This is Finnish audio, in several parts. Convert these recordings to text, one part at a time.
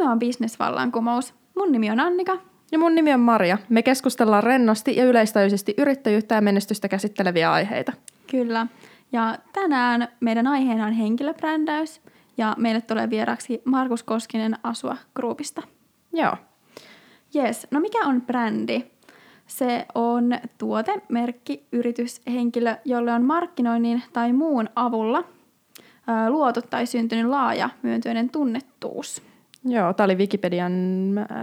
Tämä on Bisnesvallankumous. Mun nimi on Annika. Ja mun nimi on Maria. Me keskustellaan rennosti ja yleistajuisesti yrittäjyyttä ja menestystä käsitteleviä aiheita. Kyllä. Ja tänään meidän aiheena on henkilöbrändäys ja meille tulee vieraksi Markus Koskinen Asua Groupista. Joo. Yes, no mikä on brändi? Se on tuote, merkki, yritys, henkilö, jolle on markkinoinnin tai muun avulla luotu tai syntynyt laaja myöntyinen tunnettuus. Joo, tämä oli Wikipedian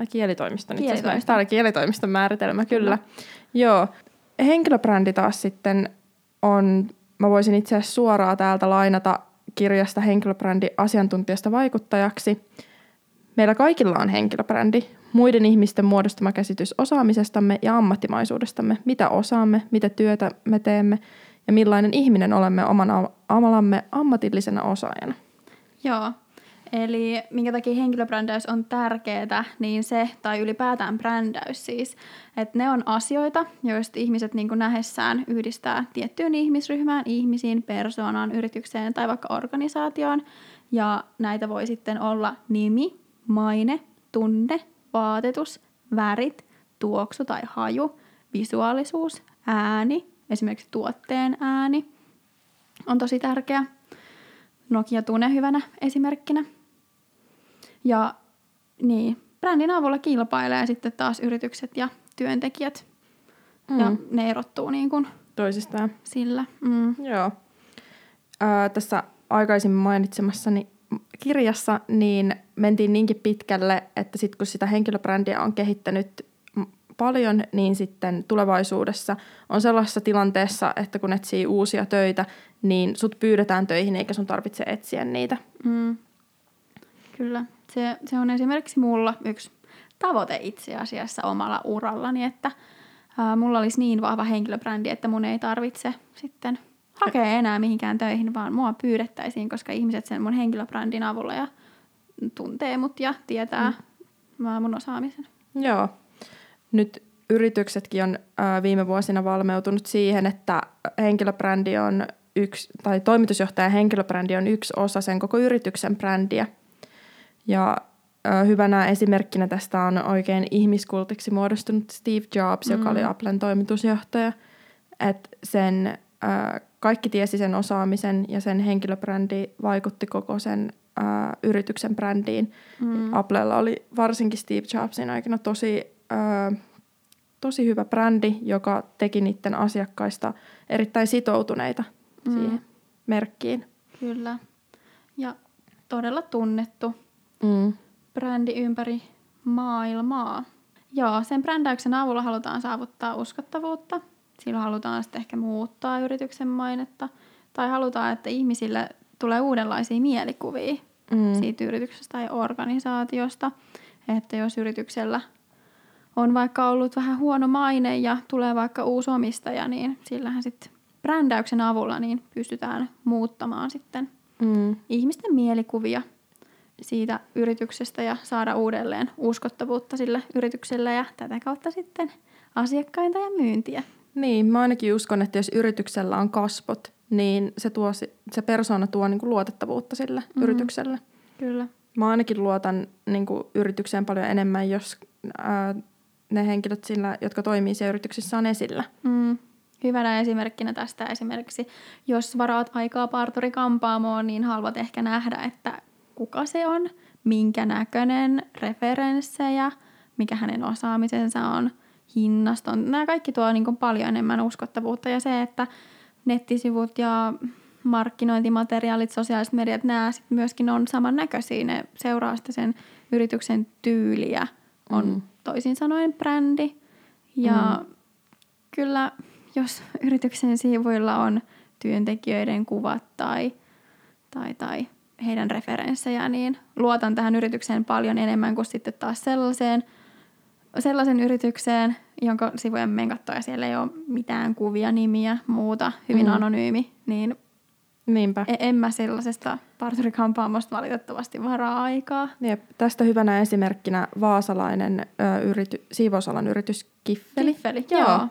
kielitoimiston. Kielitoimiston. Tämä oli kielitoimiston määritelmä, kyllä. kyllä. Joo. Henkilöbrändi taas sitten on, mä voisin itse asiassa suoraan täältä lainata kirjasta henkilöbrändi asiantuntijasta vaikuttajaksi. Meillä kaikilla on henkilöbrändi, muiden ihmisten muodostama käsitys osaamisestamme ja ammattimaisuudestamme, mitä osaamme, mitä työtä me teemme ja millainen ihminen olemme omana amalamme ammatillisena osaajana. Joo, Eli minkä takia henkilöbrändäys on tärkeää, niin se, tai ylipäätään brändäys siis, että ne on asioita, joista ihmiset niin kuin nähdessään yhdistää tiettyyn ihmisryhmään, ihmisiin, persoonaan, yritykseen tai vaikka organisaatioon. Ja näitä voi sitten olla nimi, maine, tunne, vaatetus, värit, tuoksu tai haju, visuaalisuus, ääni, esimerkiksi tuotteen ääni on tosi tärkeä. Nokia Tune hyvänä esimerkkinä. Ja niin, brändin avulla kilpailee sitten taas yritykset ja työntekijät. Mm. Ja ne erottuu niin kuin toisistaan. Sillä. Mm. Joo. Ää, tässä aikaisemmin mainitsemassani kirjassa niin mentiin niinkin pitkälle, että sitten kun sitä henkilöbrändiä on kehittänyt paljon, niin sitten tulevaisuudessa on sellaisessa tilanteessa, että kun etsii uusia töitä, niin sut pyydetään töihin eikä sun tarvitse etsiä niitä. Mm. Kyllä. Se, se on esimerkiksi mulla yksi tavoite itse asiassa omalla urallani, että ää, mulla olisi niin vahva henkilöbrändi, että mun ei tarvitse sitten hakea enää mihinkään töihin, vaan mua pyydettäisiin, koska ihmiset sen mun henkilöbrändin avulla ja tuntee mut ja tietää mm. mun osaamisen. Joo. Nyt yrityksetkin on ää, viime vuosina valmeutunut siihen, että henkilöbrändi on yksi, tai toimitusjohtajan henkilöbrändi on yksi osa sen koko yrityksen brändiä. Ja hyvänä esimerkkinä tästä on oikein ihmiskultiksi muodostunut Steve Jobs, mm. joka oli. Applen toimitusjohtaja. Että sen, kaikki tiesi sen osaamisen ja sen henkilöbrändi vaikutti koko sen yrityksen brändiin. Mm. Applella oli varsinkin Steve Jobsin aikana tosi, tosi hyvä brändi, joka teki niiden asiakkaista erittäin sitoutuneita mm. siihen merkkiin. Kyllä. Ja todella tunnettu mm. brändi ympäri maailmaa. Joo, sen brändäyksen avulla halutaan saavuttaa uskottavuutta. Silloin halutaan sitten ehkä muuttaa yrityksen mainetta. Tai halutaan, että ihmisille tulee uudenlaisia mielikuvia mm. siitä yrityksestä tai organisaatiosta. Että jos yrityksellä on vaikka ollut vähän huono maine ja tulee vaikka uusi omistaja, niin sillähän sitten brändäyksen avulla niin pystytään muuttamaan sitten mm. ihmisten mielikuvia – siitä yrityksestä ja saada uudelleen uskottavuutta sille yritykselle ja tätä kautta sitten asiakkaita ja myyntiä. Niin, mä ainakin uskon, että jos yrityksellä on kasvot, niin se, tuo, se persona tuo niin kuin luotettavuutta sille mm. yritykselle. Kyllä. Mä ainakin luotan niin kuin yritykseen paljon enemmän, jos ää, ne henkilöt, sillä, jotka toimii siellä yrityksessä, on esillä. Mm. Hyvänä esimerkkinä tästä esimerkiksi, jos varaat aikaa parturi kampaamoon, niin haluat ehkä nähdä, että kuka se on, minkä näköinen, referenssejä, mikä hänen osaamisensa on, hinnasta on. Nämä kaikki tuo niin paljon enemmän uskottavuutta ja se, että nettisivut ja markkinointimateriaalit, sosiaaliset mediat, nämä sit myöskin on samannäköisiä. Ne seuraa sitä sen yrityksen tyyliä, on mm. toisin sanoen brändi. Ja mm. kyllä, jos yrityksen sivuilla on työntekijöiden kuvat tai, tai, tai heidän referenssejä, niin luotan tähän yritykseen paljon enemmän kuin sitten taas sellaiseen, sellaisen yritykseen, jonka sivujen menen ja siellä ei ole mitään kuvia, nimiä, muuta, hyvin mm. anonyymi, niin Niinpä. E- en mä sellaisesta parturikampaamosta valitettavasti varaa aikaa. Jep. Tästä hyvänä esimerkkinä vaasalainen ö, yrity, siivousalan yritys Kiffeli. Kiffeli, joo. joo.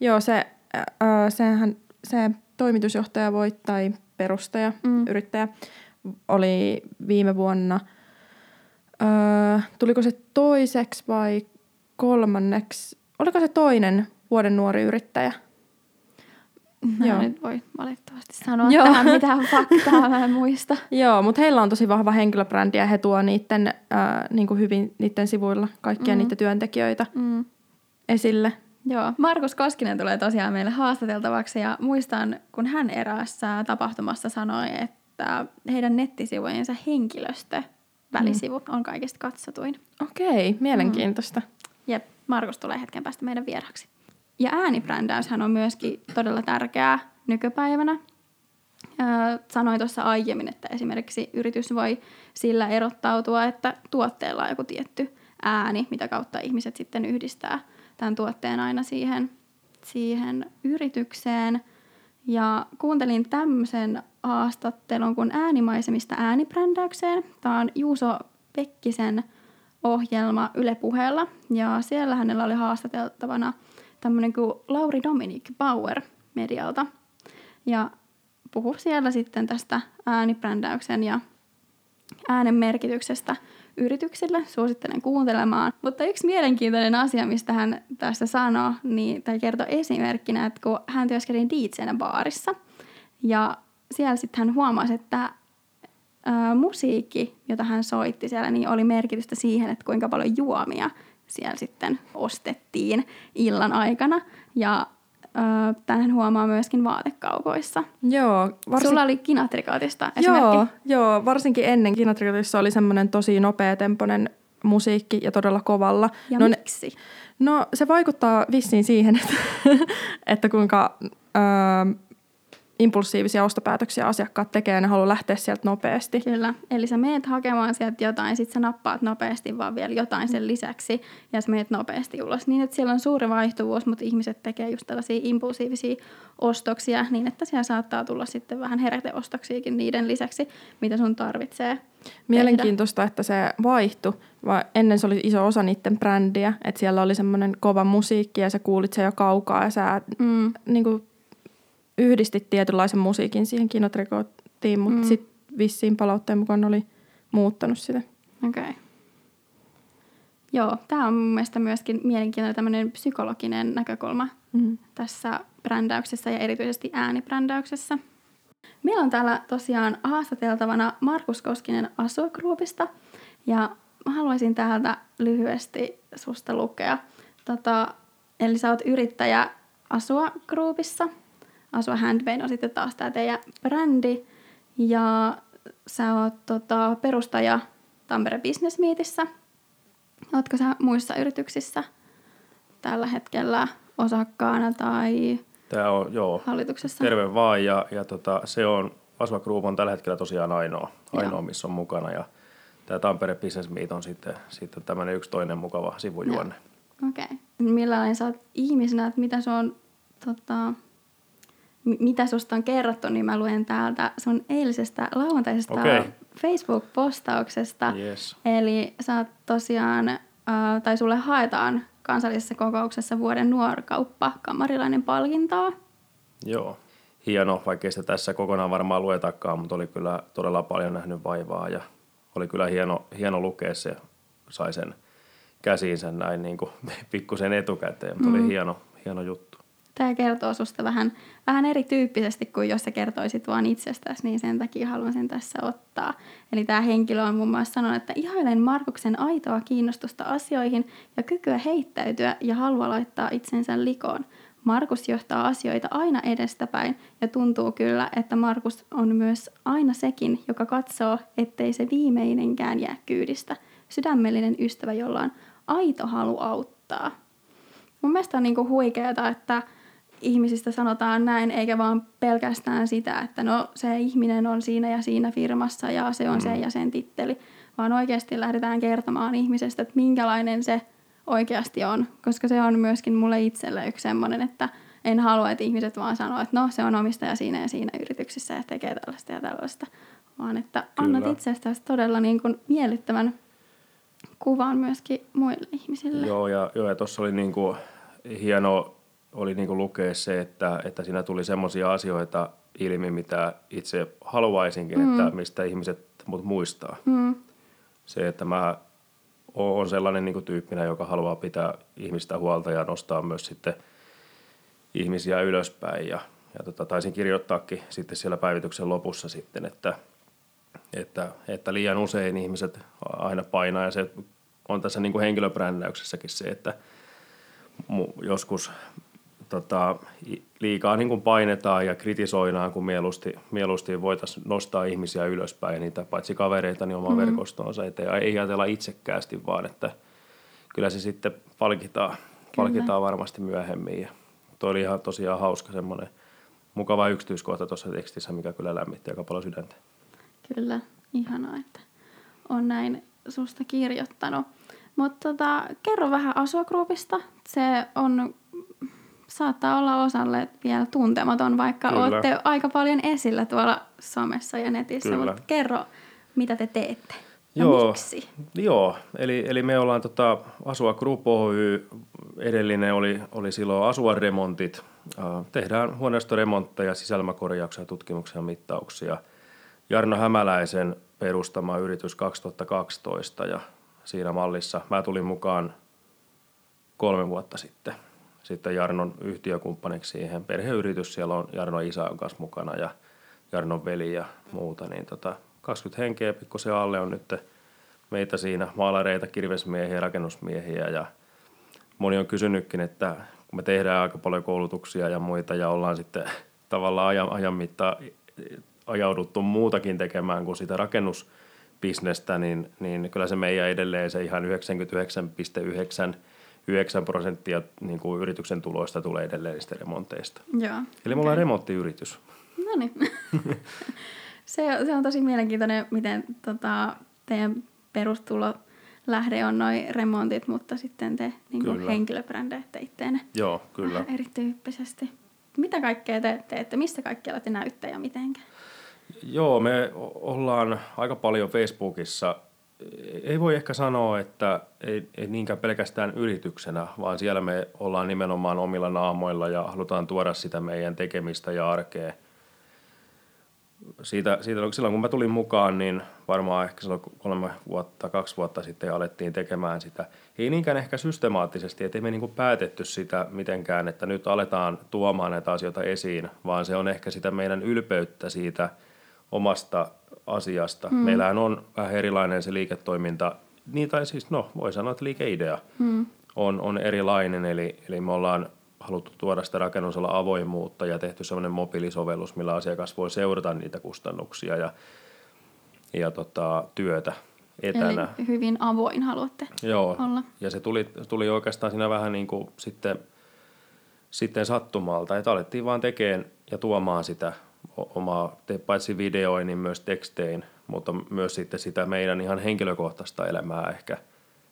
Joo, se, ö, sehän, se toimitusjohtaja voi tai perustaja, mm. yrittäjä, oli viime vuonna öö, tuliko se toiseksi vai kolmanneksi, oliko se toinen vuoden nuori yrittäjä? Mä Joo. nyt voi valitettavasti sanoa Joo. tähän mitään faktaa, mä en muista. Joo, mutta heillä on tosi vahva henkilöbrändi ja he tuo niiden, äh, niin kuin hyvin niiden sivuilla kaikkia mm. niitä työntekijöitä Mm. esille. Joo, Markus Koskinen tulee tosiaan meille haastateltavaksi ja muistan, kun hän eräässä tapahtumassa sanoi, että heidän nettisivujensa henkilöstö välisivu on kaikista katsotuin. Okei, mielenkiintoista. Jep, Markus tulee hetken päästä meidän vieraksi. Ja äänibrändäyshän on myöskin todella tärkeää nykypäivänä. Öö, sanoin tuossa aiemmin, että esimerkiksi yritys voi sillä erottautua, että tuotteella on joku tietty ääni, mitä kautta ihmiset sitten yhdistää tämän tuotteen aina siihen, siihen yritykseen. Ja kuuntelin tämmöisen haastattelun kuin äänimaisemista äänibrändäykseen. Tämä on Juuso Pekkisen ohjelma Yle Puheella. Ja siellä hänellä oli haastateltavana tämmöinen kuin Lauri Dominic Bauer medialta. Ja puhu siellä sitten tästä äänibrändäyksen ja äänen merkityksestä yrityksille. Suosittelen kuuntelemaan. Mutta yksi mielenkiintoinen asia, mistä hän tässä sanoi, niin, tai kertoi esimerkkinä, että kun hän työskeli DJnä baarissa, ja siellä sitten hän huomasi, että ää, musiikki, jota hän soitti siellä, niin oli merkitystä siihen, että kuinka paljon juomia siellä sitten ostettiin illan aikana. Ja ää, tämän huomaa myöskin vaatekaupoissa. Joo, Varsin... Sulla oli kinatrikaatista joo, esimerkki. joo, varsinkin ennen Kinatrikotissa oli semmoinen tosi nopeatempoinen musiikki ja todella kovalla. Ja no, ne- miksi? no se vaikuttaa vissiin siihen, että, että kuinka ö, impulsiivisia ostopäätöksiä asiakkaat tekee ja ne haluaa lähteä sieltä nopeasti. Kyllä, eli sä meet hakemaan sieltä jotain, sit sä nappaat nopeasti vaan vielä jotain sen lisäksi ja sä meet nopeasti ulos. Niin, että siellä on suuri vaihtuvuus, mutta ihmiset tekee just tällaisia impulsiivisia ostoksia niin, että siellä saattaa tulla sitten vähän heräteostoksiakin niiden lisäksi, mitä sun tarvitsee Mielenkiintoista, että se vaihtui. Vai ennen se oli iso osa niiden brändiä, että siellä oli semmoinen kova musiikki ja sä kuulit sen jo kaukaa ja sä Mm. niin kuin, yhdistit tietynlaisen musiikin siihen kinotrikottiin, mutta Mm. sitten vissiin palautteen mukaan oli muuttanut sitä. Okei. Okay. Joo, tämä on mun mielestä myöskin mielenkiintoinen tämmöinen psykologinen näkökulma Mm. tässä brändäyksessä ja erityisesti äänibrändäyksessä. Meillä on täällä tosiaan haastateltavana Markus Koskinen Asua Groupista ja mä haluaisin täältä lyhyesti susta lukea. Tota, eli sä oot yrittäjä Asua Groupissa. Asua Handmade on sitten taas tämä teidän brändi ja sä oot tota, perustaja Tampere Business Meetissä. Ootko sä muissa yrityksissä tällä hetkellä osakkaana tai Tämä on, joo, hallituksessa? terve vaan ja, ja tota, se on, Asva Group on tällä hetkellä tosiaan ainoa, Joo. ainoa missä on mukana ja tämä Tampere Business Meet on sitten, sitten tämmöinen yksi toinen mukava sivujuonne. Okei. Okay. Millainen sä oot ihmisenä, että mitä sun on, tota, mitä susta on kerrottu, niin mä luen täältä sun eilisestä lauantaisesta Okei. Facebook-postauksesta. Yes. Eli sä oot tosiaan, äh, tai sulle haetaan kansallisessa kokouksessa vuoden nuorkauppa kamarilainen palkintoa. Joo, hieno, vaikkei sitä tässä kokonaan varmaan luetakaan, mutta oli kyllä todella paljon nähnyt vaivaa ja oli kyllä hieno, hieno lukea se, sai sen käsiinsä näin niin kuin pikkusen etukäteen, mutta mm. oli hieno, hieno juttu. Tämä kertoo susta vähän, vähän erityyppisesti kuin jos sä kertoisit vaan itsestäsi, niin sen takia haluan sen tässä ottaa. Eli tämä henkilö on muun muassa sanonut, että ihailen Markuksen aitoa kiinnostusta asioihin ja kykyä heittäytyä ja halua laittaa itsensä likoon. Markus johtaa asioita aina edestäpäin ja tuntuu kyllä, että Markus on myös aina sekin, joka katsoo, ettei se viimeinenkään jää kyydistä. Sydämellinen ystävä, jolla on aito halu auttaa. Mun mielestä on niinku huikeeta, että ihmisistä sanotaan näin, eikä vaan pelkästään sitä, että no se ihminen on siinä ja siinä firmassa ja se on se ja sen titteli, vaan oikeasti lähdetään kertomaan ihmisestä, että minkälainen se oikeasti on, koska se on myöskin mulle itselle yksi semmoinen, että en halua, että ihmiset vaan sanoo, että no se on omistaja siinä ja siinä yrityksessä ja tekee tällaista ja tällaista, vaan että annat Kyllä. itsestäsi todella niin kuin miellyttävän kuvan myöskin muille ihmisille. Joo, ja, joo, ja tuossa oli niinku hieno oli niinku lukea se, että, että siinä tuli semmoisia asioita ilmi, mitä itse haluaisinkin, mm. että mistä ihmiset mut muistaa. Mm. Se, että mä on sellainen niin tyyppinä, joka haluaa pitää ihmistä huolta ja nostaa myös sitten ihmisiä ylöspäin. Ja, ja tota, taisin kirjoittaakin sitten siellä päivityksen lopussa sitten, että, että, että liian usein ihmiset aina painaa ja se on tässä niin kuin henkilöbrändäyksessäkin se, että joskus tota, liikaa niin kuin painetaan ja kritisoidaan, kun mieluusti, mieluusti voitaisiin nostaa ihmisiä ylöspäin ja niitä paitsi kavereita niin omaa mm. verkostoonsa. Että ei ajatella itsekkäästi, vaan että kyllä se sitten palkitaan, palkitaan varmasti myöhemmin. Ja toi oli ihan tosiaan hauska semmoinen mukava yksityiskohta tuossa tekstissä, mikä kyllä lämmitti aika paljon sydäntä. Kyllä, ihanaa, että on näin susta kirjoittanut. Mutta tota, kerro vähän Asuagroupista. Se on saattaa olla osalle vielä tuntematon, vaikka Kyllä. olette aika paljon esillä tuolla somessa ja netissä, Kyllä. mutta kerro, mitä te teette ja joo, miksi? Joo, eli, eli me ollaan tota, Asua Group Oy, edellinen oli, oli silloin Asua remontit. tehdään huoneistoremontteja, sisälmäkorjauksia, tutkimuksia ja mittauksia. Jarno Hämäläisen perustama yritys 2012 ja siinä mallissa mä tulin mukaan kolme vuotta sitten – sitten Jarnon yhtiökumppaniksi siihen. Perheyritys, siellä on Jarno isä on kanssa mukana ja Jarnon veli ja muuta. Niin tota, 20 henkeä pikkusen alle on nyt meitä siinä maalareita, kirvesmiehiä, rakennusmiehiä ja moni on kysynytkin, että kun me tehdään aika paljon koulutuksia ja muita ja ollaan sitten tavallaan ajan, ajan mittaan ajauduttu muutakin tekemään kuin sitä rakennusbisnestä, niin, niin kyllä se meidän edelleen se ihan 99,9 9 prosenttia niin kuin yrityksen tuloista tulee edelleen niistä remonteista. Joo, Eli me ollaan remonttiyritys. No niin. se, se on tosi mielenkiintoinen, miten tota, teidän perustulo lähde on noin remontit, mutta sitten te niin kuin henkilöbrändeitte itteenne Joo, kyllä. erityyppisesti. Mitä kaikkea te teette? Missä kaikkialla te näytte ja mitenkä? Joo, me ollaan aika paljon Facebookissa – ei voi ehkä sanoa, että ei, ei niinkään pelkästään yrityksenä, vaan siellä me ollaan nimenomaan omilla naamoilla ja halutaan tuoda sitä meidän tekemistä ja arkea. Siitä, siitä, silloin kun mä tulin mukaan, niin varmaan ehkä silloin kolme vuotta, kaksi vuotta sitten alettiin tekemään sitä. Ei niinkään ehkä systemaattisesti, ettei me niinku päätetty sitä mitenkään, että nyt aletaan tuomaan näitä asioita esiin, vaan se on ehkä sitä meidän ylpeyttä siitä omasta asiasta. Mm. Meillähän on vähän erilainen se liiketoiminta, niin tai siis no voi sanoa, että liikeidea mm. on, on erilainen, eli, eli me ollaan haluttu tuoda sitä rakennusalla avoimuutta ja tehty sellainen mobiilisovellus, millä asiakas voi seurata niitä kustannuksia ja, ja tota, työtä etänä. Eli hyvin avoin haluatte Joo, olla. ja se tuli, tuli oikeastaan siinä vähän niin kuin sitten, sitten sattumalta, että alettiin vaan tekemään ja tuomaan sitä omaa, paitsi videoin, niin myös tekstein, mutta myös sitten sitä meidän ihan henkilökohtaista elämää ehkä,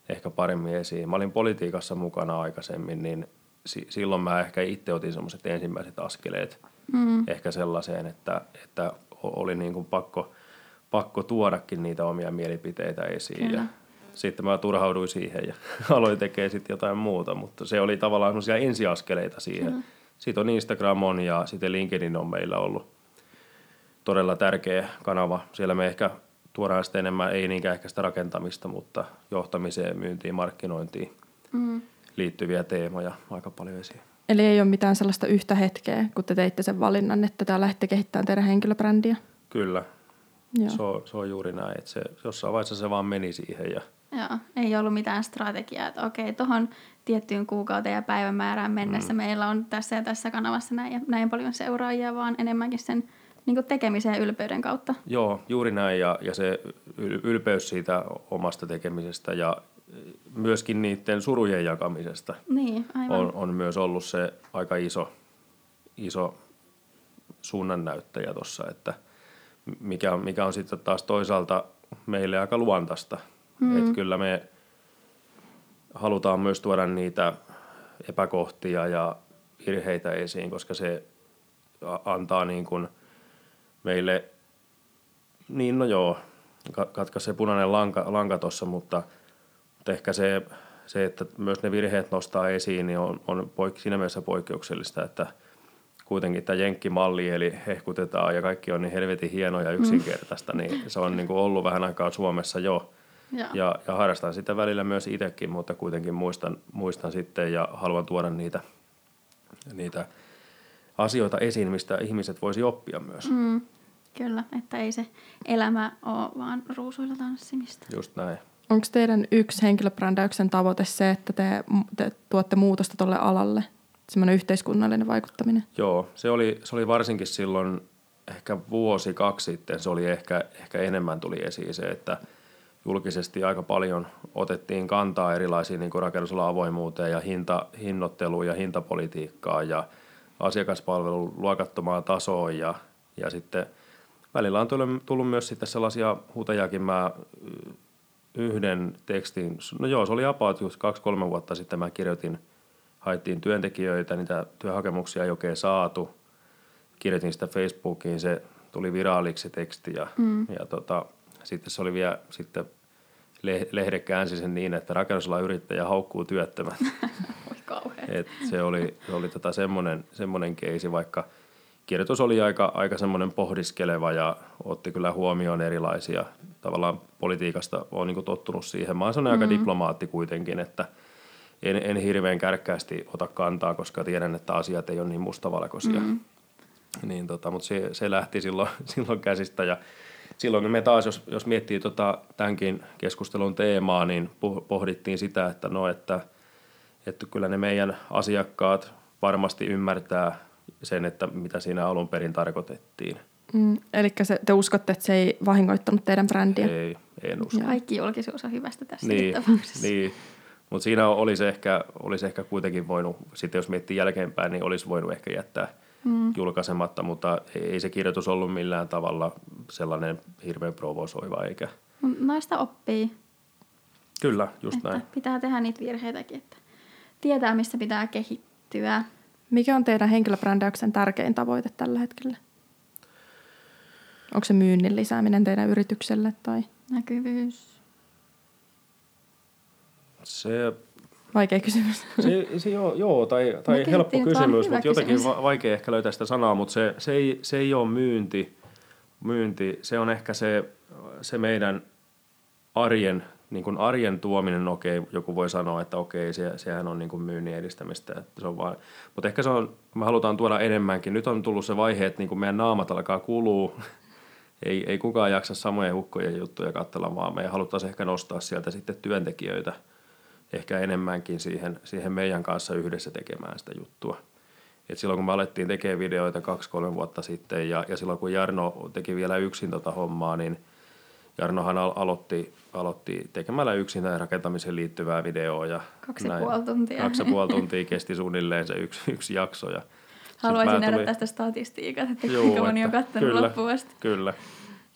ehkä paremmin esiin. Mä olin politiikassa mukana aikaisemmin, niin si- silloin mä ehkä itse otin semmoiset ensimmäiset askeleet mm. ehkä sellaiseen, että, että oli niin kuin pakko, pakko tuodakin niitä omia mielipiteitä esiin. Kyllä. Ja sitten mä turhauduin siihen ja aloin tekemään sitten jotain muuta, mutta se oli tavallaan semmoisia ensiaskeleita siihen. Kyllä. Sitten on Instagram on ja sitten LinkedIn on meillä ollut todella tärkeä kanava. Siellä me ehkä tuodaan sitten enemmän, ei niinkään ehkä sitä rakentamista, mutta johtamiseen, myyntiin, markkinointiin mm. liittyviä teemoja aika paljon esiin. Eli ei ole mitään sellaista yhtä hetkeä, kun te teitte sen valinnan, että tää lähdette kehittämään teidän henkilöbrändiä? Kyllä. Joo. Se, on, se on juuri näin, että se, jossain vaiheessa se vaan meni siihen. Ja... Joo, ei ollut mitään strategiaa, että okei, tuohon tiettyyn kuukauteen ja päivämäärään mennessä mm. meillä on tässä ja tässä kanavassa näin, ja näin paljon seuraajia, vaan enemmänkin sen niin tekemisen ja ylpeyden kautta. Joo, juuri näin ja, ja se ylpeys siitä omasta tekemisestä ja myöskin niiden surujen jakamisesta niin, aivan. On, on myös ollut se aika iso, iso suunnannäyttäjä tuossa, että mikä, mikä on sitten taas toisaalta meille aika luontaista. Mm. Että kyllä me halutaan myös tuoda niitä epäkohtia ja virheitä esiin, koska se antaa niin kuin – meille, niin no joo, katka se punainen lanka, lanka tuossa, mutta, mutta ehkä se, se, että myös ne virheet nostaa esiin, niin on, on poik- siinä mielessä poikkeuksellista, että kuitenkin tämä jenkkimalli, eli hehkutetaan ja kaikki on niin helvetin hienoa ja yksinkertaista, niin se on niin kuin ollut vähän aikaa Suomessa jo. Joo. Ja, ja harrastan sitä välillä myös itsekin, mutta kuitenkin muistan, muistan sitten ja haluan tuoda niitä, niitä asioita esiin, mistä ihmiset voisi oppia myös. Mm, kyllä, että ei se elämä ole vaan ruusuilla tanssimista. Just näin. Onko teidän yksi henkilöbrändäyksen tavoite se, että te, te tuotte muutosta tuolle alalle? Semmoinen yhteiskunnallinen vaikuttaminen? Joo, se oli, se oli varsinkin silloin ehkä vuosi, kaksi sitten, se oli ehkä, ehkä enemmän tuli esiin se, että julkisesti aika paljon otettiin kantaa erilaisiin niin rakennusalan avoimuuteen ja hinta, hinnoitteluun ja hintapolitiikkaan ja asiakaspalvelun luokattomaan tasoon ja, ja sitten välillä on tullut, tullut myös sitten sellaisia huutajakin. Mä yhden tekstin, no joo, se oli about just kaksi-kolme vuotta sitten mä kirjoitin, haettiin työntekijöitä, niitä työhakemuksia ei oikein saatu. Kirjoitin sitä Facebookiin, se tuli viraaliksi se teksti ja, mm. ja tota, sitten se oli vielä sitten lehde käänsi sen niin, että rakennusalan yrittäjä haukkuu työttömät. Et se oli, se oli tota semmoinen, semmoinen keisi, vaikka kirjoitus oli aika, aika semmoinen pohdiskeleva ja otti kyllä huomioon erilaisia. Tavallaan politiikasta on niin tottunut siihen. Mä oon mm-hmm. aika diplomaatti kuitenkin, että en, en hirveän kärkkäästi ota kantaa, koska tiedän, että asiat ei ole niin mustavalkoisia. Mm-hmm. Niin tota, mutta se, se lähti silloin, silloin käsistä ja silloin me taas, jos, jos miettii tota tämänkin keskustelun teemaa, niin pohdittiin sitä, että no, että, että kyllä ne meidän asiakkaat varmasti ymmärtää sen, että mitä siinä alun perin tarkoitettiin. Mm, eli te uskotte, että se ei vahingoittanut teidän brändiä? Ei, en usko. Kaikki julkisuus on hyvästä tässä niin, tapauksessa. Niin, mutta siinä olisi ehkä, olisi ehkä kuitenkin voinut, sitten jos miettii jälkeenpäin, niin olisi voinut ehkä jättää – mm. julkaisematta, mutta ei se kirjoitus ollut millään tavalla sellainen hirveän provosoiva eikä... Noista oppii. Kyllä, just että näin. Pitää tehdä niitä virheitäkin, että tietää, missä pitää kehittyä. Mikä on teidän henkilöbrändäyksen tärkein tavoite tällä hetkellä? Onko se myynnin lisääminen teidän yritykselle tai? Näkyvyys. Se Vaikea kysymys. Se, se joo, joo, tai, tai helppo kysymys, mutta jotenkin kysymys. vaikea ehkä löytää sitä sanaa, mutta se, se, ei, se ei ole myynti. myynti. Se on ehkä se, se meidän arjen, niin kuin arjen tuominen, okei, joku voi sanoa, että okei, se, sehän on niin kuin myynnin edistämistä. Että se on vaan, mutta ehkä se on, me halutaan tuoda enemmänkin. Nyt on tullut se vaihe, että niin kuin meidän naamat alkaa kuluu. ei, ei kukaan jaksa samoja hukkojen juttuja katsella, vaan me haluttaisiin ehkä nostaa sieltä sitten työntekijöitä – ehkä enemmänkin siihen, siihen meidän kanssa yhdessä tekemään sitä juttua. Et silloin kun me alettiin tekemään videoita kaksi-kolme vuotta sitten ja, ja silloin kun Jarno teki vielä yksin tota hommaa, niin Jarnohan al- aloitti, aloitti tekemällä yksin tähän rakentamiseen liittyvää videoa. Ja kaksi näin, puoli tuntia. Kaksi puoli tuntia kesti suunnilleen se yksi, yksi jakso. Ja Haluaisin nähdä tuli... tästä statistiikasta, että Juu, kuinka moni on katsonut kyllä, loppuun asti. Kyllä.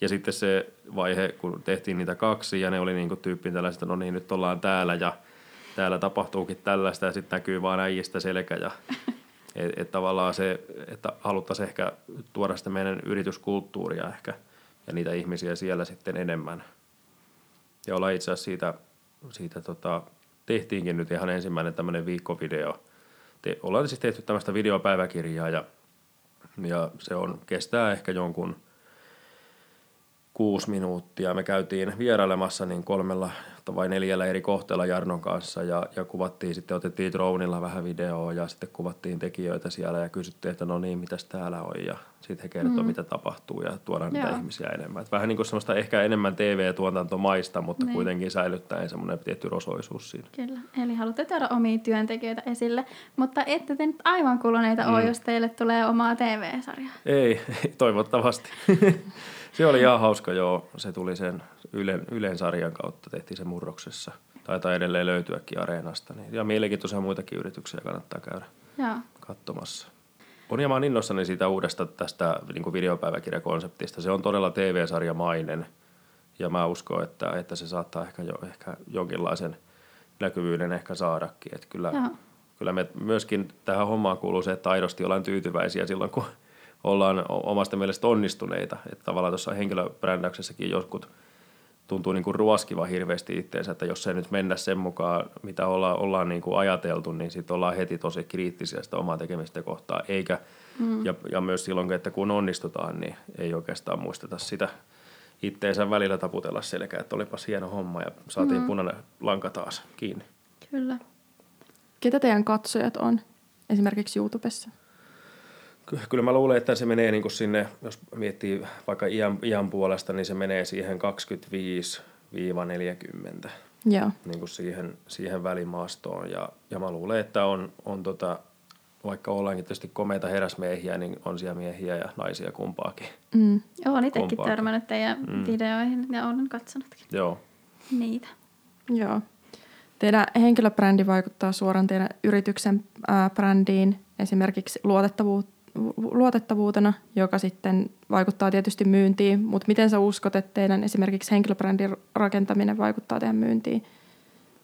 Ja sitten se vaihe, kun tehtiin niitä kaksi ja ne oli niin kuin tällaista, no niin nyt ollaan täällä ja – täällä tapahtuukin tällaista ja sitten näkyy vaan äijistä selkä ja et, et tavallaan se, että haluttaisiin ehkä tuoda sitä meidän yrityskulttuuria ehkä ja niitä ihmisiä siellä sitten enemmän. Ja ollaan itse asiassa siitä, siitä tota, tehtiinkin nyt ihan ensimmäinen tämmöinen viikkovideo. Te, ollaan siis tehty tämmöistä videopäiväkirjaa ja, ja se on, kestää ehkä jonkun kuusi minuuttia. Me käytiin vierailemassa niin kolmella vai neljällä eri kohteella Jarnon kanssa ja, ja kuvattiin sitten, otettiin dronilla vähän videoa ja sitten kuvattiin tekijöitä siellä ja kysyttiin, että no niin, mitäs täällä on ja sitten he kertoo, mm. mitä tapahtuu ja tuodaan Joo. niitä ihmisiä enemmän. Et vähän niin kuin semmoista ehkä enemmän TV-tuotantomaista, mutta niin. kuitenkin säilyttäen semmoinen tietty rosoisuus siinä. Kyllä, eli haluatte tuoda omia työntekijöitä esille, mutta ette te nyt aivan kuluneita mm. ole, jos teille tulee omaa TV-sarjaa. Ei, toivottavasti. se oli ihan hauska, joo. Se tuli sen Ylen, Ylen sarjan kautta, tehtiin se murroksessa. Taitaa edelleen löytyäkin Areenasta. Niin, ja mielenkiintoisia muitakin yrityksiä kannattaa käydä joo. katsomassa. On ja mä oon innossani siitä uudesta tästä niin videopäiväkirjakonseptista. Se on todella TV-sarjamainen ja mä uskon, että, että se saattaa ehkä, jo, ehkä jonkinlaisen näkyvyyden ehkä saadakin. Että kyllä, kyllä me myöskin tähän hommaan kuuluu se, että aidosti ollaan tyytyväisiä silloin, kun ollaan omasta mielestä onnistuneita. Että tavallaan tuossa henkilöbrändäyksessäkin joskus tuntuu niin kuin ruoskiva hirveästi itseensä, että jos se nyt mennä sen mukaan, mitä ollaan, ollaan niin kuin ajateltu, niin sitten ollaan heti tosi kriittisiä sitä omaa tekemistä kohtaan. Eikä, mm. ja, ja myös silloin, että kun onnistutaan, niin ei oikeastaan muisteta sitä itteensä välillä taputella selkää, että olipas hieno homma ja saatiin mm. punainen lanka taas kiinni. Kyllä. Ketä teidän katsojat on esimerkiksi YouTubessa? Ky- Kyllä mä luulen, että se menee niin kuin sinne, jos miettii vaikka iän, iän puolesta, niin se menee siihen 25-40 Joo. niin kuin siihen, siihen välimaastoon. Ja, ja mä luulen, että on, on tota, vaikka ollaankin tietysti komeita herrasmiehiä, niin on siellä miehiä ja naisia kumpaakin. Mm. Joo, olen itsekin Kumpaakin. törmännyt teidän mm. videoihin ja olen katsonutkin Joo. niitä. Joo. Teidän henkilöbrändi vaikuttaa suoraan teidän yrityksen ää, brändiin esimerkiksi luotettavuut, luotettavuutena, joka sitten vaikuttaa tietysti myyntiin. Mutta miten sä uskot, että teidän esimerkiksi henkilöbrändin rakentaminen vaikuttaa teidän myyntiin?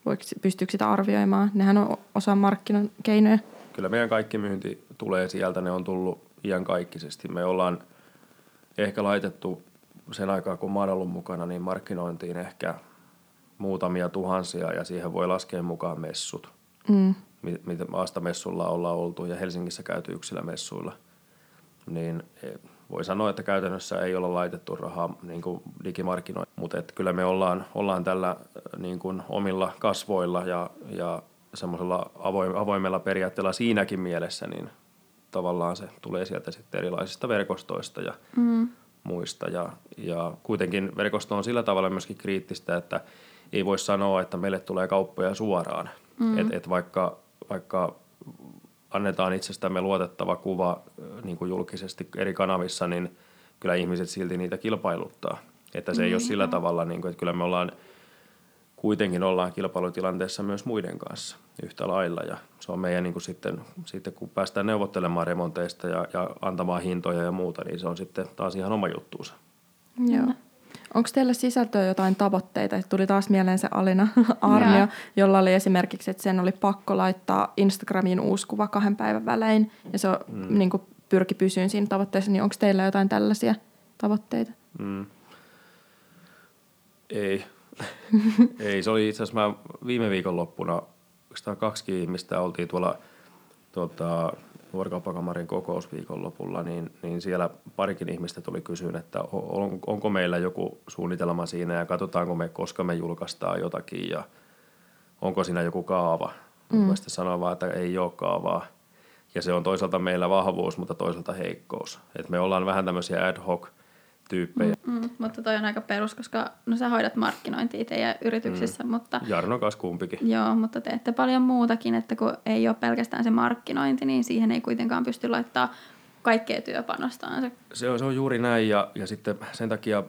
Voiko, pystyykö sitä arvioimaan? Nehän on osa markkinan keinoja. Kyllä meidän kaikki myynti tulee sieltä, ne on tullut iankaikkisesti. Me ollaan ehkä laitettu sen aikaa, kun mä oon ollut mukana, niin markkinointiin ehkä muutamia tuhansia ja siihen voi laskea mukaan messut. Mm. Mi- mitä Asta-messulla ollaan oltu ja Helsingissä käyty yksilömessuilla, niin eh, voi sanoa, että käytännössä ei olla laitettu rahaa niin kuin digimarkkinoihin, mutta et kyllä me ollaan, ollaan tällä eh, niin kuin omilla kasvoilla ja, ja semmoisella avoim- avoimella periaatteella siinäkin mielessä, niin tavallaan se tulee sieltä sitten erilaisista verkostoista ja Mm. muista. Ja, ja kuitenkin verkosto on sillä tavalla myöskin kriittistä, että ei voi sanoa, että meille tulee kauppoja suoraan. Mm. Et, et vaikka, vaikka annetaan itsestämme luotettava kuva niin kuin julkisesti eri kanavissa, niin kyllä ihmiset silti niitä kilpailuttaa. Että se ei ole sillä tavalla, niin kuin, että kyllä me ollaan kuitenkin ollaan kilpailutilanteessa myös muiden kanssa yhtä lailla. Ja se on meidän niin kuin sitten, sitten, kun päästään neuvottelemaan remonteista ja, ja antamaan hintoja ja muuta, niin se on sitten taas ihan oma juttuunsa. Joo. Onko teillä sisältöä jotain tavoitteita? Tuli taas mieleen se Alina Arnio, Joo. jolla oli esimerkiksi, että sen oli pakko laittaa Instagramiin uusi kuva kahden päivän välein, ja se mm. niin kuin pyrki pysyyn siinä tavoitteessa, niin onko teillä jotain tällaisia tavoitteita? Mm. Ei. Ei, se oli itse asiassa mä viime viikonloppuna, oikeastaan kaksi ihmistä oltiin tuolla tuota, vuorokauppakamarin kokousviikonlopulla, niin, niin siellä parikin ihmistä tuli kysyyn, että on, onko meillä joku suunnitelma siinä ja katsotaanko me, koska me julkaistaan jotakin ja onko siinä joku kaava. Mm. Mä sitten sanoin vaan, että ei ole kaavaa. Ja se on toisaalta meillä vahvuus, mutta toisaalta heikkous. Et me ollaan vähän tämmöisiä ad hoc tyyppejä. Mm, mutta toi on aika perus, koska no sä hoidat markkinointia teidän yrityksissä, mm. mutta Jarno kanssa kumpikin. joo, mutta teette paljon muutakin, että kun ei ole pelkästään se markkinointi, niin siihen ei kuitenkaan pysty laittaa kaikkea työpanostaan. Se, Se on, se on juuri näin ja, ja sitten sen takia,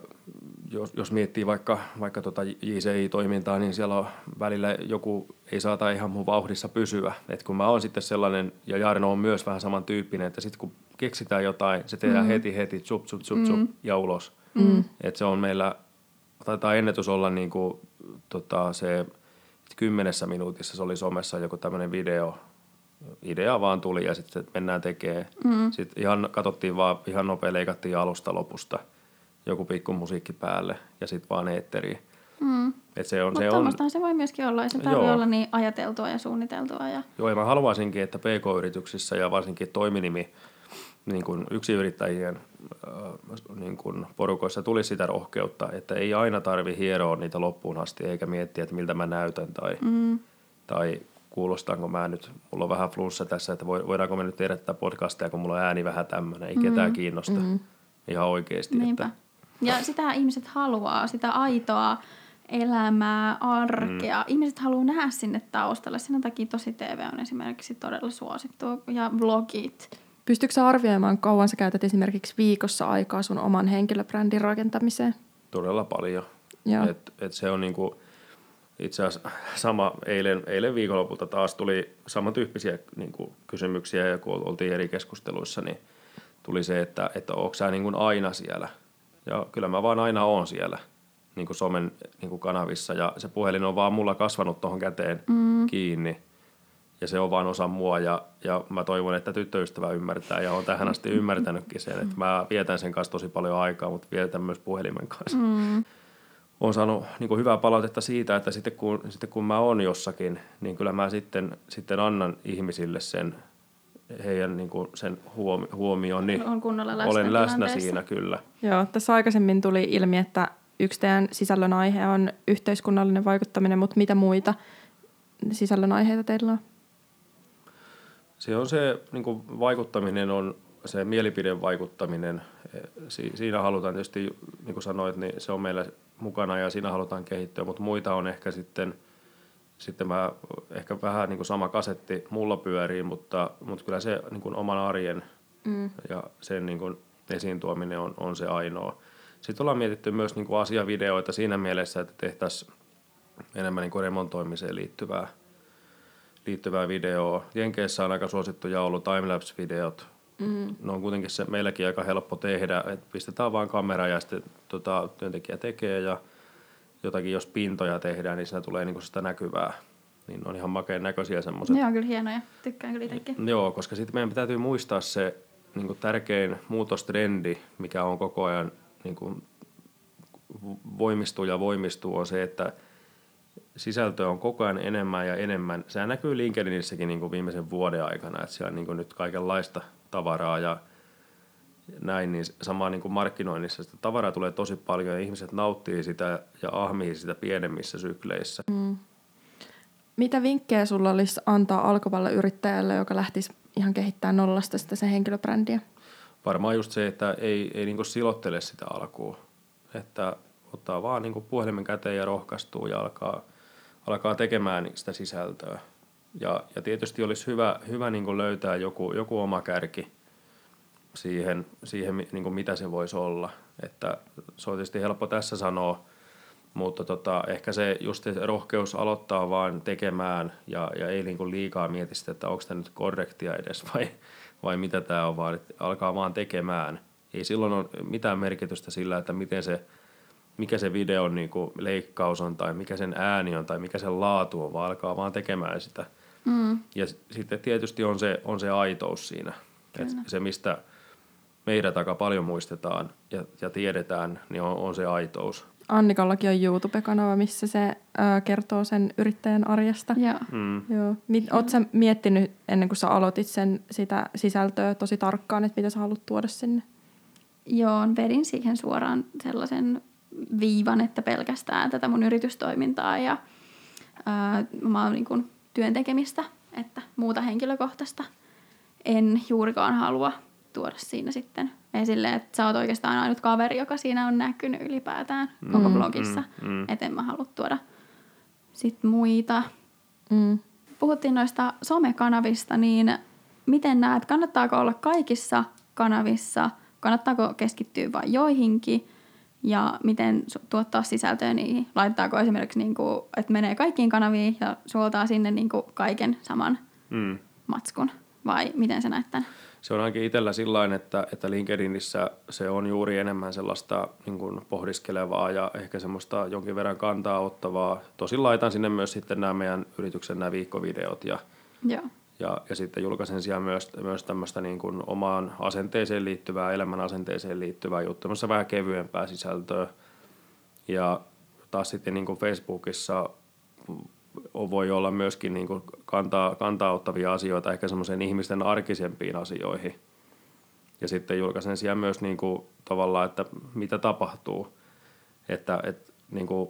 jos, jos miettii vaikka, vaikka tota JCI-toimintaa, niin siellä on välillä joku ei saata ihan mun vauhdissa pysyä. Et kun mä oon sitten sellainen, ja Jarno on myös vähän samantyyppinen, että sitten kun keksitään jotain, se tehdään mm. heti heti, tsup, tsup, tsup, tsup, ja ulos. Mm. Et se on meillä, taitaa ennätys olla niin kuin, tota, se kymmenessä minuutissa se oli somessa joku tämmöinen video, idea vaan tuli ja sitten mennään tekemään. Mm. Sitten ihan katsottiin vaan, ihan nopea leikattiin alusta lopusta joku pikku musiikki päälle ja sitten vaan eetteriin. mm. Et se on, Mutta se on, se voi myöskin olla, ja se tarvitsee olla niin ajateltua ja suunniteltua. Ja, joo, ja mä haluaisinkin, että PK-yrityksissä ja varsinkin toiminimi niin kuin yksiyrittäjien äh, niin kuin porukoissa tulisi sitä rohkeutta, että ei aina tarvi hieroa niitä loppuun asti eikä miettiä, että miltä mä näytän tai, mm. tai kuulostaanko mä nyt, mulla on vähän flunssa tässä, että voi- voidaanko me nyt tehdä tätä podcastia, kun mulla on ääni vähän tämmöinen, ei ketään kiinnosta ihan oikeasti. Niinpä. Että, Ja sitä ihmiset haluaa, sitä aitoa elämää, arkea. Mm. Ihmiset haluaa nähdä sinne taustalle. Sen takia tosi TV on esimerkiksi todella suosittu ja vlogit. Pystyykö sä arvioimaan, kauan sä käytät esimerkiksi viikossa aikaa sun oman henkilöbrändin rakentamiseen? todella paljon. Joo. Et, et se on niinku, itse asiassa sama eilen, eilen viikonlopulta taas tuli samantyyppisiä niinku kysymyksiä ja kun oltiin eri keskusteluissa, niin tuli se, että, että onko sä niinku aina siellä. Ja kyllä mä vaan aina oon siellä niinku somen niinku kanavissa ja se puhelin on vaan mulla kasvanut tuohon käteen mm. kiinni. Ja se on vaan osa mua ja, ja mä toivon, että tyttöystävä ymmärtää ja on tähän asti ymmärtänytkin sen, että mä vietän sen kanssa tosi paljon aikaa, mutta vietän myös puhelimen kanssa. Mm. Olen saanut niin kuin hyvää palautetta siitä, että sitten kun, sitten kun mä oon jossakin, niin kyllä mä sitten, sitten annan ihmisille sen heidän niin kuin sen huomi- huomioon, niin On kunnolla läsnä olen läsnä siinä kyllä. Joo, tässä aikaisemmin tuli ilmi, että yksi teidän sisällön aihe on yhteiskunnallinen vaikuttaminen, mutta mitä muita sisällön aiheita teillä on? Se on se niin kuin vaikuttaminen on se mielipidevaikuttaminen. Si- siinä halutaan tietysti, niin kuin sanoit, niin se on meillä mukana ja siinä halutaan kehittyä, mutta muita on ehkä sitten, sitten mä, ehkä vähän niin kuin sama kasetti mulla pyörii, mutta, mutta kyllä se niin kuin oman arjen mm. ja sen niin kuin esiin tuominen on, on se ainoa. Sitten ollaan mietitty myös niin kuin asiavideoita siinä mielessä, että tehtäisiin enemmän niin kuin remontoimiseen liittyvää, liittyvää videoa. Jenkeissä on aika suosittuja ollut timelapse-videot. Mm. Ne on kuitenkin se meilläkin aika helppo tehdä, että pistetään vaan kamera ja sitten tota, työntekijä tekee ja jotakin, jos pintoja tehdään, niin siinä tulee niin kuin sitä näkyvää. Niin on ihan makeen näköisiä semmoiset. Ne on kyllä hienoja, tykkään kyllä itsekin. Joo, koska sitten meidän täytyy muistaa se niin kuin tärkein muutostrendi, mikä on koko ajan niin kuin voimistuu ja voimistuu, on se, että sisältöä on koko ajan enemmän ja enemmän. Sehän näkyy LinkedInissäkin niin kuin viimeisen vuoden aikana, että siellä on niin kuin nyt kaikenlaista tavaraa ja näin, niin sama niin kuin markkinoinnissa sitä tavaraa tulee tosi paljon ja ihmiset nauttii sitä ja ahmii sitä pienemmissä sykleissä. Mm. Mitä vinkkejä sulla olisi antaa alkavalle yrittäjälle, joka lähtisi ihan kehittämään nollasta sitä sen henkilöbrändiä? Varmaan just se, että ei, ei niin silottele sitä alkuun. Että ottaa vaan niin puhelimen käteen ja rohkaistuu ja alkaa, alkaa tekemään sitä sisältöä. Ja, ja tietysti olisi hyvä, hyvä niin löytää joku, joku oma kärki siihen, siihen niin mitä se voisi olla. Että se on tietysti helppo tässä sanoa, mutta tota, ehkä se just se rohkeus aloittaa vaan tekemään ja, ja ei niin liikaa mieti sitä, että onko tämä nyt korrektia edes vai, vai mitä tämä on, vaan alkaa vaan tekemään. Ei silloin ole mitään merkitystä sillä, että miten se, mikä se videon niin kuin leikkaus on tai mikä sen ääni on tai mikä sen laatu on, vaan alkaa vaan tekemään sitä. Mm. Ja sitten tietysti on se, on se aitous siinä. että se, mistä meidät aika paljon muistetaan ja, ja tiedetään, niin on, on se aitous. Annikallakin on YouTube-kanava, missä se ö, kertoo sen yrittäjän arjesta. Joo. Mm. Joo. Oletko sä miettinyt ennen kuin sä aloitit sen, sitä sisältöä tosi tarkkaan, että mitä sä haluat tuoda sinne? Joo, vedin siihen suoraan sellaisen viivan, että pelkästään tätä mun yritystoimintaa ja ää, mä oon niin kuin työn tekemistä, että muuta henkilökohtaista en juurikaan halua tuoda siinä sitten esille, että sä oot oikeastaan ainut kaveri, joka siinä on näkynyt ylipäätään mm, koko blogissa. Mm, mm. Että en mä halua tuoda sit muita. Mm. Puhuttiin noista somekanavista, niin miten näet, kannattaako olla kaikissa kanavissa, kannattaako keskittyä vain joihinkin ja miten tuottaa sisältöä niihin? Laittaako esimerkiksi, niin kuin, että menee kaikkiin kanaviin ja suoltaa sinne niin kuin kaiken saman mm. matskun vai miten sä näet tämän? se on ainakin itsellä sillä että, että LinkedInissä se on juuri enemmän sellaista niin kuin pohdiskelevaa ja ehkä semmoista jonkin verran kantaa ottavaa. Tosin laitan sinne myös sitten nämä meidän yrityksen nämä viikkovideot ja, Joo. Ja, ja sitten julkaisen siellä myös, myös tämmöistä niin kuin omaan asenteeseen liittyvää, elämän asenteeseen liittyvää juttu, vähän kevyempää sisältöä. Ja taas sitten niin kuin Facebookissa voi olla myöskin niin kuin kantaa, kantaa ottavia asioita ehkä semmoiseen ihmisten arkisempiin asioihin. Ja sitten julkaisen siellä myös niin kuin, tavallaan, että mitä tapahtuu. Että et, niin kuin,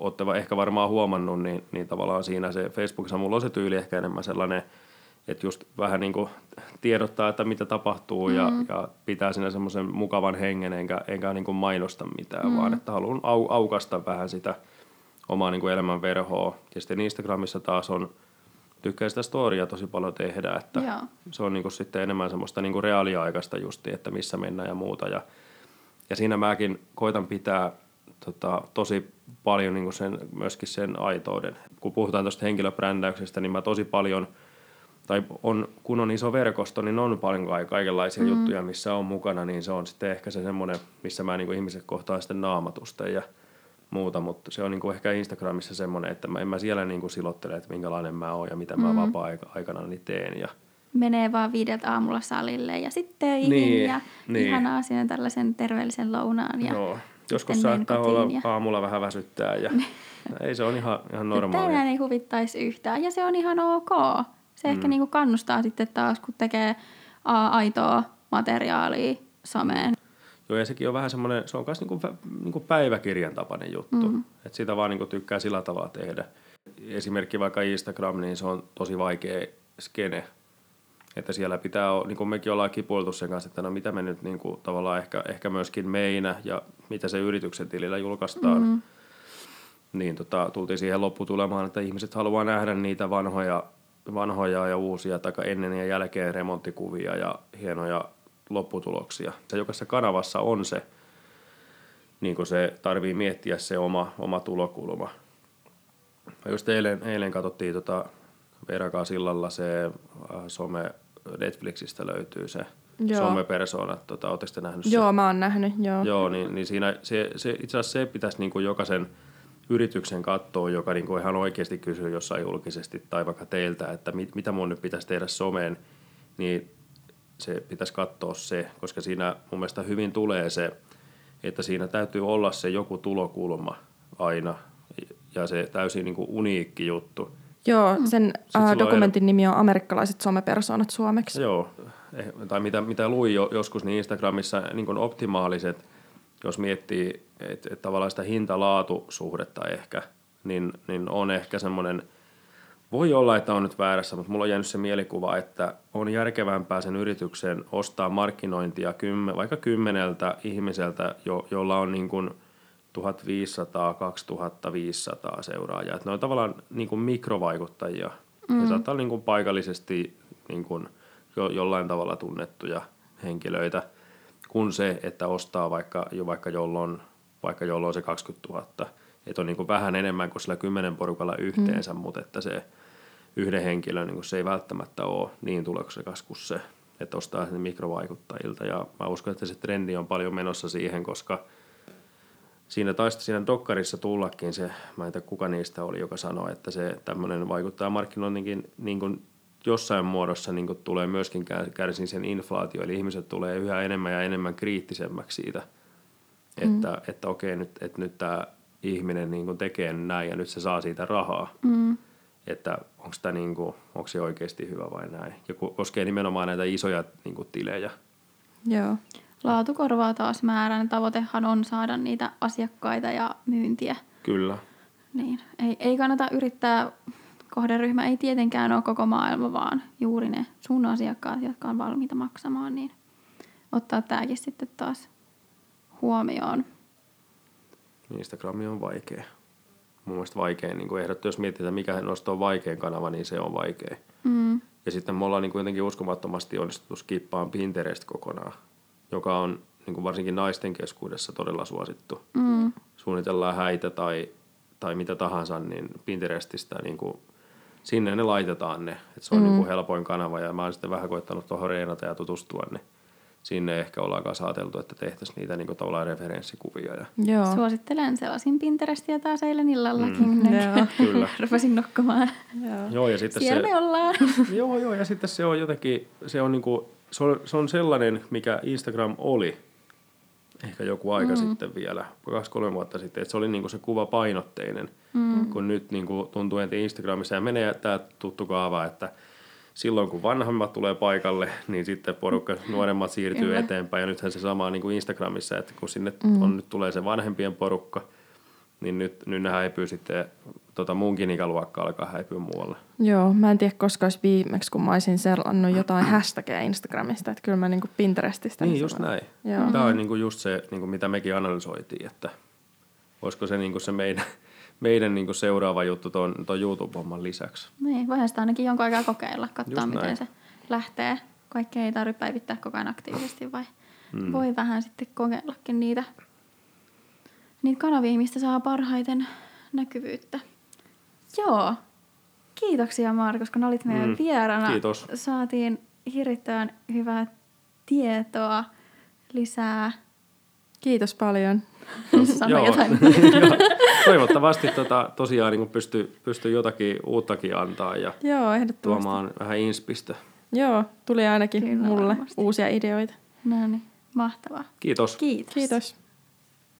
olette ehkä varmaan huomannut, niin, niin tavallaan siinä se Facebookissa mulla on se tyyli ehkä enemmän sellainen, että just vähän niin kuin tiedottaa, että mitä tapahtuu mm. ja, ja pitää siinä semmoisen mukavan hengen, enkä, enkä niin kuin mainosta mitään, mm. vaan että haluan au, aukasta vähän sitä – omaa niin kuin elämän verhoa. Ja sitten Instagramissa taas on, tykkää sitä storia tosi paljon tehdä, että Joo. se on niin kuin sitten enemmän semmoista niin kuin reaaliaikaista justi, että missä mennään ja muuta. Ja, ja siinä mäkin koitan pitää tota, tosi paljon niin sen, myöskin sen aitouden. Kun puhutaan tuosta henkilöbrändäyksestä, niin mä tosi paljon, tai on, kun on iso verkosto, niin on paljon kaikenlaisia mm. juttuja, missä on mukana, niin se on sitten ehkä se semmoinen, missä mä niin kuin ihmiset kohtaan sitten naamatusta ja – muuta, mutta se on niin kuin ehkä Instagramissa semmoinen, että mä en mä siellä niin kuin silottele, että minkälainen mä oon ja mitä mä mm. vapaa-aikana niin teen. Ja... Menee vaan viideltä aamulla salille ja sitten töihin niin, ja niin. ihanaa siinä tällaisen terveellisen lounaan. Ja Joo. Joskus saattaa olla ja... aamulla vähän väsyttää ja ei se on ihan, ihan normaalia. Tänään ei huvittaisi yhtään ja se on ihan ok. Se mm. ehkä niin kuin kannustaa sitten taas, kun tekee aitoa materiaalia someen. Joo, ja sekin on vähän semmoinen, se on myös niinku, niinku päiväkirjan tapainen juttu. Mm. Että sitä vaan niinku tykkää sillä tavalla tehdä. Esimerkki vaikka Instagram, niin se on tosi vaikea skene. Että siellä pitää, niin kuin mekin ollaan kipuiltu sen kanssa, että no mitä me nyt niin kuin, tavallaan ehkä, ehkä myöskin meinä ja mitä se yrityksen tilillä julkaistaan. Mm-hmm. Niin tota, tultiin siihen lopputulemaan, että ihmiset haluaa nähdä niitä vanhoja, vanhoja ja uusia, tai ennen ja jälkeen remonttikuvia ja hienoja lopputuloksia. Se jokaisessa kanavassa on se, niin kuin se tarvii miettiä se oma, oma tulokulma. Mä just eilen, eilen katsottiin tota Veerakaa sillalla se äh, some Netflixistä löytyy se joo. somepersonat. Tota, Oletteko te nähnyt Joo, mä oon nähnyt, joo. Joo, niin, niin siinä se, se, itse asiassa se pitäisi niin kuin jokaisen yrityksen katsoa, joka niin kuin ihan oikeasti kysyy jossain julkisesti tai vaikka teiltä, että mit, mitä mun nyt pitäisi tehdä someen, niin se pitäisi katsoa se, koska siinä mun mielestä hyvin tulee se, että siinä täytyy olla se joku tulokulma aina ja se täysin niin kuin uniikki juttu. Joo, mm. sen äh, dokumentin nimi on Amerikkalaiset somepersonat suomeksi. Joo, eh, tai mitä, mitä luin jo, joskus, niin Instagramissa niin kuin optimaaliset, jos miettii, että et tavallaan sitä hinta-laatu-suhdetta ehkä, niin, niin on ehkä semmoinen, voi olla, että on nyt väärässä, mutta mulla on jäänyt se mielikuva, että on järkevämpää sen yrityksen ostaa markkinointia kymmen, vaikka kymmeneltä ihmiseltä, jo, jolla on niin kuin – 1500-2500 seuraajaa. Että ne on tavallaan niin kuin mikrovaikuttajia. Mm. He saattaa olla niin kuin paikallisesti niin kuin jo, jollain tavalla tunnettuja henkilöitä, kun se, että ostaa vaikka, jo vaikka jolloin, vaikka jolloin se 20 000. Että on niin kuin vähän enemmän kuin sillä kymmenen porukalla yhteensä, mm. mutta että se yhden henkilön niin kuin se ei välttämättä ole niin tuloksekas kuin se, että ostaa sen mikrovaikuttajilta. Ja mä uskon, että se trendi on paljon menossa siihen, koska – siinä taisi siinä dokkarissa tullakin se, mä en tiedä kuka niistä oli, joka sanoi, että se tämmöinen vaikuttaa markkinoinninkin niin kuin jossain muodossa niin kuin tulee myöskin kärsin sen inflaatio, eli ihmiset tulee yhä enemmän ja enemmän kriittisemmäksi siitä, että, mm. että okei, nyt, että nyt tämä ihminen niin kuin tekee näin ja nyt se saa siitä rahaa. Mm. Että onko tämä niin kuin, onko se oikeasti hyvä vai näin. Ja koskee nimenomaan näitä isoja niin kuin tilejä. Joo. Laatu korvaa taas määrän. Tavoitehan on saada niitä asiakkaita ja myyntiä. Kyllä. Niin. Ei, ei kannata yrittää, kohderyhmä ei tietenkään ole koko maailma, vaan juuri ne sun asiakkaat, jotka on valmiita maksamaan, niin ottaa tämäkin sitten taas huomioon. Instagrami on vaikea. Mun mielestä vaikea niin ehdottu, jos mietitään, mikä nosto on vaikein kanava, niin se on vaikea. Mm. Ja sitten me ollaan niin jotenkin uskomattomasti onnistuttu skippaan Pinterest kokonaan joka on niin kuin varsinkin naisten keskuudessa todella suosittu. Mm. Suunnitellaan häitä tai, tai mitä tahansa, niin Pinterestistä niin kuin, sinne ne laitetaan ne. Et se on mm. niin kuin helpoin kanava ja mä oon sitten vähän koittanut tuohon reenata ja tutustua, niin sinne ehkä ollaan kanssa ajateltu, että tehtäisiin niitä niin kuin, tavallaan referenssikuvia. Ja... Joo. Suosittelen sellaisin Pinterestiä taas eilen illallakin. Mm. Joo. Kyllä. Rupesin nukkumaan. Joo. joo ja sitten Siellä se, me ollaan. joo, joo, ja sitten se on jotenkin, se on niin kuin, se on, se on sellainen, mikä Instagram oli ehkä joku aika mm. sitten vielä, kaksi-kolme vuotta sitten, että se oli niinku se kuva painotteinen, mm. kun nyt niinku tuntuu, että Instagramissa ja menee tämä tuttu kaava, että silloin kun vanhemmat tulee paikalle, niin sitten porukka, nuoremmat siirtyy eteenpäin ja nythän se sama niin kuin Instagramissa, että kun sinne mm. on, nyt tulee se vanhempien porukka, niin nyt, nyt ne häipyy sitten, tota munkin ikäluokka alkaa häipyä muualle. Joo, mä en tiedä koska olisi viimeksi, kun mä olisin selannut jotain hashtagia Instagramista, että kyllä mä niin kuin Pinterestistä. Niin, just näin. Joo. Tämä on niin kuin just se, niin kuin mitä mekin analysoitiin, että olisiko se niin kuin se meidän, meidän niin kuin seuraava juttu tuon, tuon YouTube-homman lisäksi. Niin, voihan sitä ainakin jonkun aikaa kokeilla, katsoa miten se lähtee. Kaikkea ei tarvitse päivittää koko ajan aktiivisesti, vai mm. voi vähän sitten kokeillakin niitä niitä kanavia, mistä saa parhaiten näkyvyyttä. Joo. Kiitoksia Markus, kun olit meidän mm, vieraana. Kiitos. Saatiin hirvittävän hyvää tietoa lisää. Kiitos paljon. Sano joo, jotain. Toivottavasti tota, tosiaan niin pystyy pysty jotakin uuttakin antaa ja joo, tuomaan vähän inspistä. Joo, tuli ainakin Kyllä, mulle varmasti. uusia ideoita. No niin, mahtavaa. Kiitos. Kiitos. Kiitos.